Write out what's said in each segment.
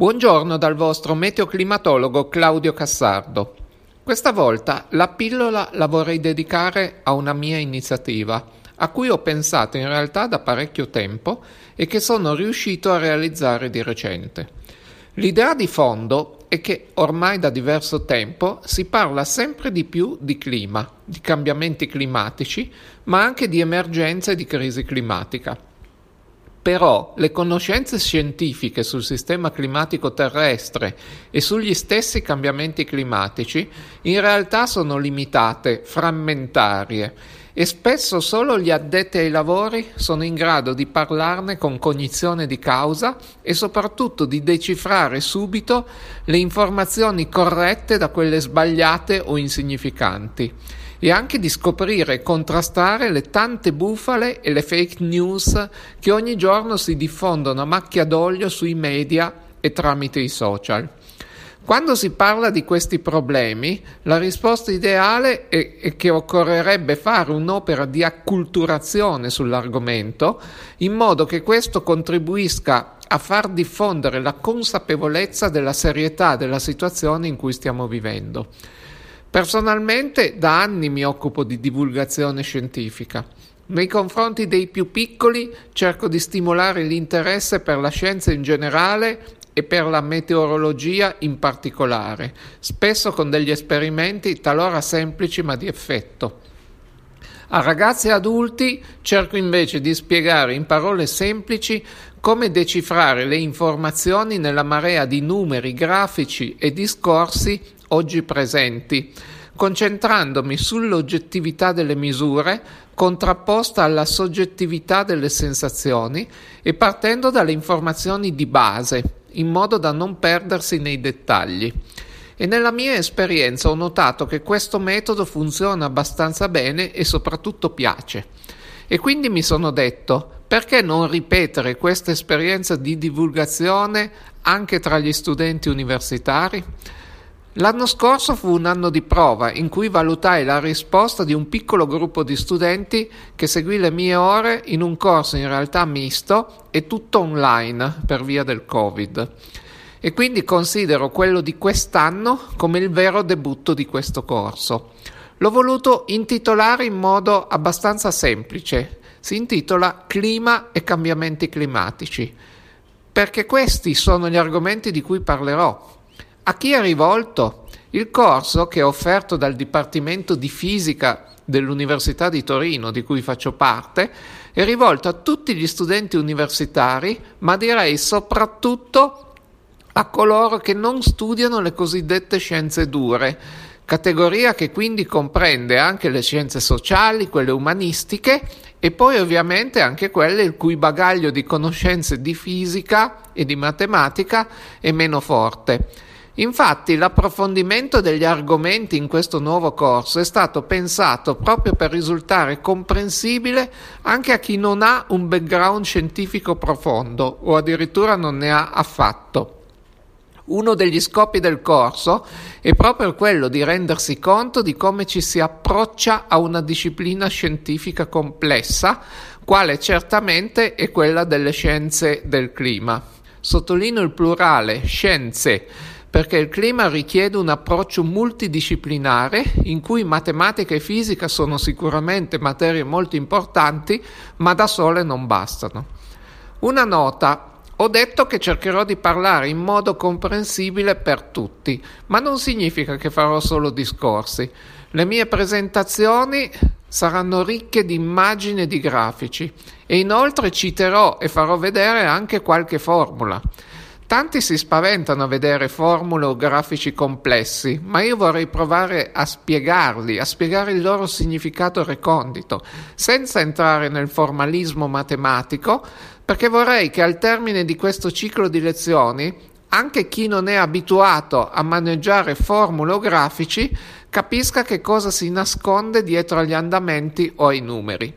Buongiorno dal vostro meteoclimatologo Claudio Cassardo. Questa volta la pillola la vorrei dedicare a una mia iniziativa, a cui ho pensato in realtà da parecchio tempo e che sono riuscito a realizzare di recente. L'idea di fondo è che ormai da diverso tempo si parla sempre di più di clima, di cambiamenti climatici, ma anche di emergenze di crisi climatica. Però le conoscenze scientifiche sul sistema climatico terrestre e sugli stessi cambiamenti climatici in realtà sono limitate, frammentarie e spesso solo gli addetti ai lavori sono in grado di parlarne con cognizione di causa e soprattutto di decifrare subito le informazioni corrette da quelle sbagliate o insignificanti e anche di scoprire e contrastare le tante bufale e le fake news che ogni giorno si diffondono a macchia d'olio sui media e tramite i social. Quando si parla di questi problemi, la risposta ideale è, che occorrerebbe fare un'opera di acculturazione sull'argomento, in modo che questo contribuisca a far diffondere la consapevolezza della serietà della situazione in cui stiamo vivendo. Personalmente da anni mi occupo di divulgazione scientifica. Nei confronti dei più piccoli cerco di stimolare l'interesse per la scienza in generale e per la meteorologia in particolare, spesso con degli esperimenti talora semplici ma di effetto. A ragazzi e adulti cerco invece di spiegare in parole semplici come decifrare le informazioni nella marea di numeri, grafici e discorsi oggi presenti, concentrandomi sull'oggettività delle misure contrapposta alla soggettività delle sensazioni e partendo dalle informazioni di base, in modo da non perdersi nei dettagli. E nella mia esperienza ho notato che questo metodo funziona abbastanza bene e soprattutto piace. E quindi mi sono detto, perché non ripetere questa esperienza di divulgazione anche tra gli studenti universitari? L'anno scorso fu un anno di prova in cui valutai la risposta di un piccolo gruppo di studenti che seguì le mie ore in un corso in realtà misto e tutto online per via del Covid. E quindi considero quello di quest'anno come il vero debutto di questo corso. L'ho voluto intitolare in modo abbastanza semplice. Si intitola Clima e cambiamenti climatici, perché questi sono gli argomenti di cui parlerò a chi è rivolto? Il corso, che è offerto dal Dipartimento di Fisica dell'Università di Torino, di cui faccio parte, è rivolto a tutti gli studenti universitari, ma direi soprattutto a coloro che non studiano le cosiddette scienze dure, categoria che quindi comprende anche le scienze sociali, quelle umanistiche e poi ovviamente anche quelle il cui bagaglio di conoscenze di fisica e di matematica è meno forte. Infatti l'approfondimento degli argomenti in questo nuovo corso è stato pensato proprio per risultare comprensibile anche a chi non ha un background scientifico profondo o addirittura non ne ha affatto. Uno degli scopi del corso è proprio quello di rendersi conto di come ci si approccia a una disciplina scientifica complessa, quale certamente è quella delle scienze del clima. Sottolineo il plurale scienze perché il clima richiede un approccio multidisciplinare in cui matematica e fisica sono sicuramente materie molto importanti, ma da sole non bastano. Una nota ho detto che cercherò di parlare in modo comprensibile per tutti, ma non significa che farò solo discorsi. Le mie presentazioni saranno ricche di immagini e di grafici e inoltre citerò e farò vedere anche qualche formula. Tanti si spaventano a vedere formule o grafici complessi, ma io vorrei provare a spiegarli, a spiegare il loro significato recondito, senza entrare nel formalismo matematico, perché vorrei che al termine di questo ciclo di lezioni anche chi non è abituato a maneggiare formule o grafici capisca che cosa si nasconde dietro agli andamenti o ai numeri.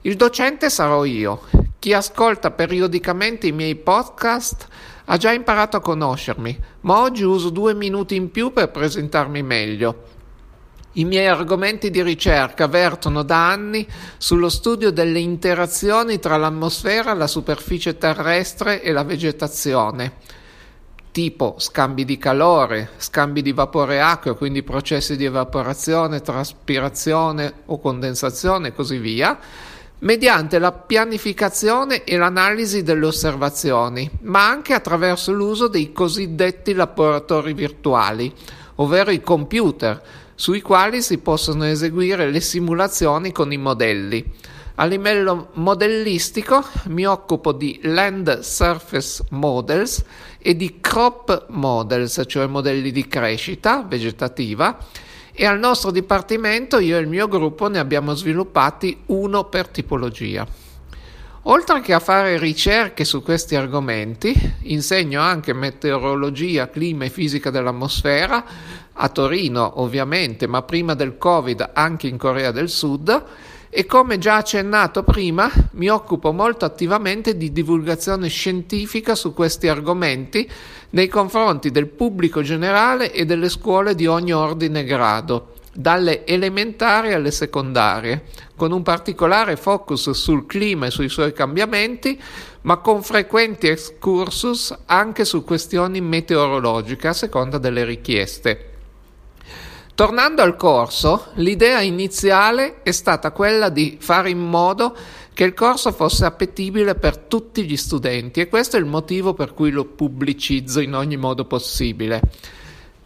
Il docente sarò io. Chi ascolta periodicamente i miei podcast ha già imparato a conoscermi, ma oggi uso due minuti in più per presentarmi meglio. I miei argomenti di ricerca vertono da anni sullo studio delle interazioni tra l'atmosfera, la superficie terrestre e la vegetazione. tipo scambi di calore, scambi di vapore acqueo, quindi processi di evaporazione, traspirazione o condensazione e così via, mediante la pianificazione e l'analisi delle osservazioni, ma anche attraverso l'uso dei cosiddetti laboratori virtuali, ovvero i computer, sui quali si possono eseguire le simulazioni con i modelli. A livello modellistico mi occupo di Land Surface Models e di Crop Models, cioè modelli di crescita vegetativa, e al nostro dipartimento io e il mio gruppo ne abbiamo sviluppati uno per tipologia. Oltre che a fare ricerche su questi argomenti, insegno anche meteorologia, clima e fisica dell'atmosfera a Torino, ovviamente, ma prima del Covid anche in Corea del Sud e come già accennato prima mi occupo molto attivamente di divulgazione scientifica su questi argomenti nei confronti del pubblico generale e delle scuole di ogni ordine e grado, dalle elementari alle secondarie, con un particolare focus sul clima e sui suoi cambiamenti, ma con frequenti excursus anche su questioni meteorologiche a seconda delle richieste. Tornando al corso, l'idea iniziale è stata quella di fare in modo che il corso fosse appetibile per tutti gli studenti e questo è il motivo per cui lo pubblicizzo in ogni modo possibile.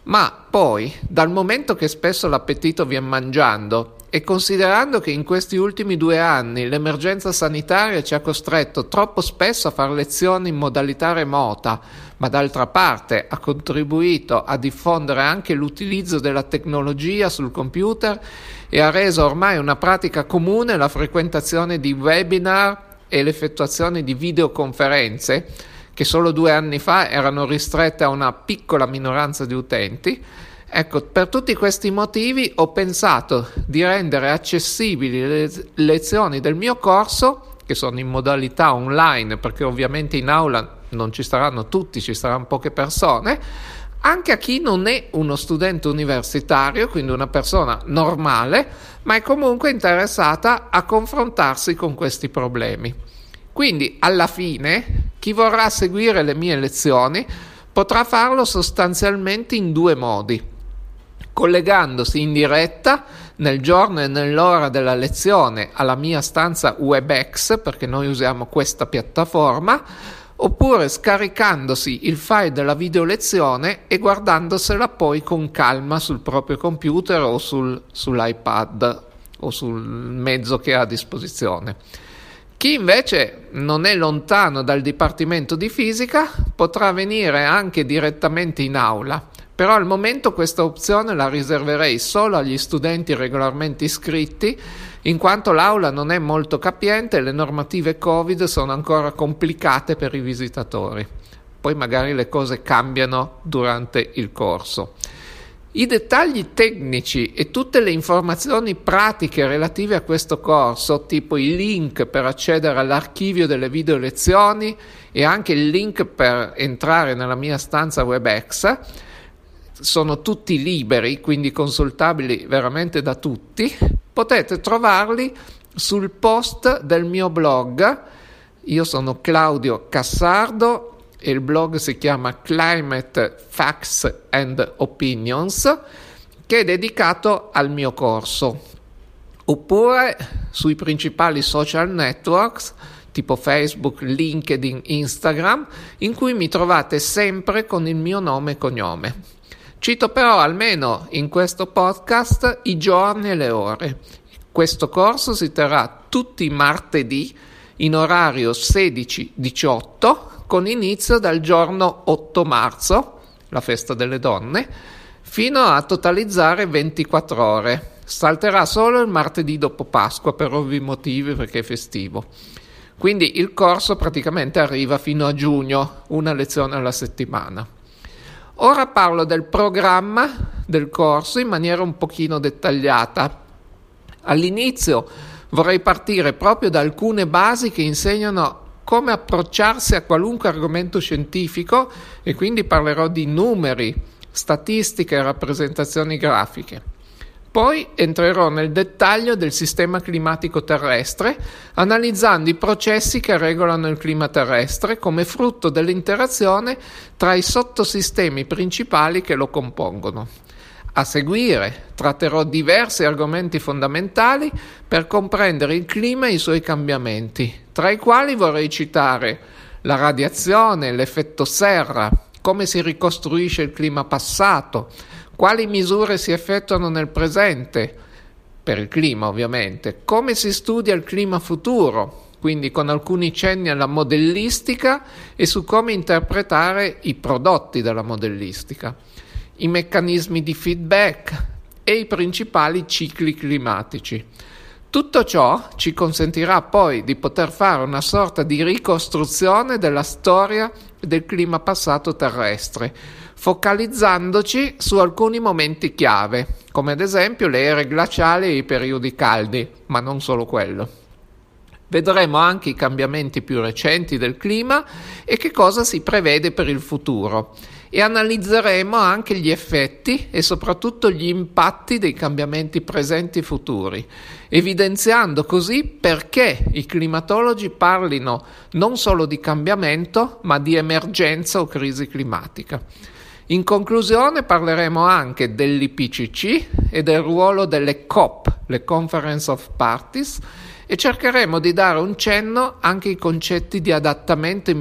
Ma poi, dal momento che spesso l'appetito viene mangiando e considerando che in questi ultimi due anni l'emergenza sanitaria ci ha costretto troppo spesso a fare lezioni in modalità remota, ma d'altra parte ha contribuito a diffondere anche l'utilizzo della tecnologia sul computer e ha reso ormai una pratica comune la frequentazione di webinar e l'effettuazione di videoconferenze, che solo due anni fa erano ristrette a una piccola minoranza di utenti, Ecco, per tutti questi motivi ho pensato di rendere accessibili le lezioni del mio corso, che sono in modalità online, perché ovviamente in aula non ci saranno tutti, ci saranno poche persone, anche a chi non è uno studente universitario, quindi una persona normale, ma è comunque interessata a confrontarsi con questi problemi. Quindi alla fine chi vorrà seguire le mie lezioni potrà farlo sostanzialmente in due modi collegandosi in diretta nel giorno e nell'ora della lezione alla mia stanza WebEx, perché noi usiamo questa piattaforma, oppure scaricandosi il file della video lezione e guardandosela poi con calma sul proprio computer o sul, sull'iPad o sul mezzo che ha a disposizione. Chi invece non è lontano dal Dipartimento di Fisica potrà venire anche direttamente in aula però al momento questa opzione la riserverei solo agli studenti regolarmente iscritti, in quanto l'aula non è molto capiente e le normative Covid sono ancora complicate per i visitatori. Poi magari le cose cambiano durante il corso. I dettagli tecnici e tutte le informazioni pratiche relative a questo corso, tipo i link per accedere all'archivio delle video lezioni e anche il link per entrare nella mia stanza WebEx, sono tutti liberi, quindi consultabili veramente da tutti, potete trovarli sul post del mio blog. Io sono Claudio Cassardo e il blog si chiama Climate Facts and Opinions, che è dedicato al mio corso. Oppure sui principali social networks tipo Facebook, LinkedIn, Instagram, in cui mi trovate sempre con il mio nome e cognome. Cito però almeno in questo podcast i giorni e le ore. Questo corso si terrà tutti i martedì in orario 16-18 con inizio dal giorno 8 marzo, la festa delle donne, fino a totalizzare 24 ore. Salterà solo il martedì dopo Pasqua per ovvi motivi perché è festivo. Quindi il corso praticamente arriva fino a giugno, una lezione alla settimana. Ora parlo del programma del corso in maniera un pochino dettagliata. All'inizio vorrei partire proprio da alcune basi che insegnano come approcciarsi a qualunque argomento scientifico e quindi parlerò di numeri, statistiche e rappresentazioni grafiche. Poi entrerò nel dettaglio del sistema climatico terrestre, analizzando i processi che regolano il clima terrestre come frutto dell'interazione tra i sottosistemi principali che lo compongono. A seguire tratterò diversi argomenti fondamentali per comprendere il clima e i suoi cambiamenti, tra i quali vorrei citare la radiazione, l'effetto serra, come si ricostruisce il clima passato, quali misure si effettuano nel presente, per il clima ovviamente, come si studia il clima futuro, quindi con alcuni cenni alla modellistica e su come interpretare i prodotti della modellistica, i meccanismi di feedback e i principali cicli climatici. Tutto ciò ci consentirà poi di poter fare una sorta di ricostruzione della storia del clima passato terrestre, focalizzandoci su alcuni momenti chiave, come ad esempio le ere glaciali e i periodi caldi, ma non solo quello. Vedremo anche i cambiamenti più recenti del clima e che cosa si prevede per il futuro e analizzeremo anche gli effetti e soprattutto gli impatti dei cambiamenti presenti e futuri, evidenziando così perché i climatologi parlino non solo di cambiamento, ma di emergenza o crisi climatica. In conclusione parleremo anche dell'IPCC e del ruolo delle COP, le Conference of Parties, e cercheremo di dare un cenno anche ai concetti di adattamento e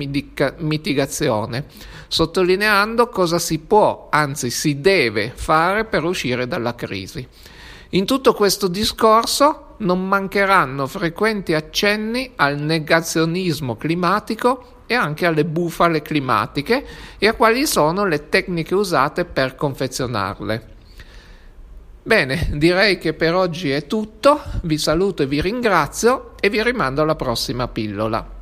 mitigazione, sottolineando cosa si può, anzi si deve fare per uscire dalla crisi. In tutto questo discorso non mancheranno frequenti accenni al negazionismo climatico e anche alle bufale climatiche e a quali sono le tecniche usate per confezionarle. Bene, direi che per oggi è tutto, vi saluto e vi ringrazio e vi rimando alla prossima pillola.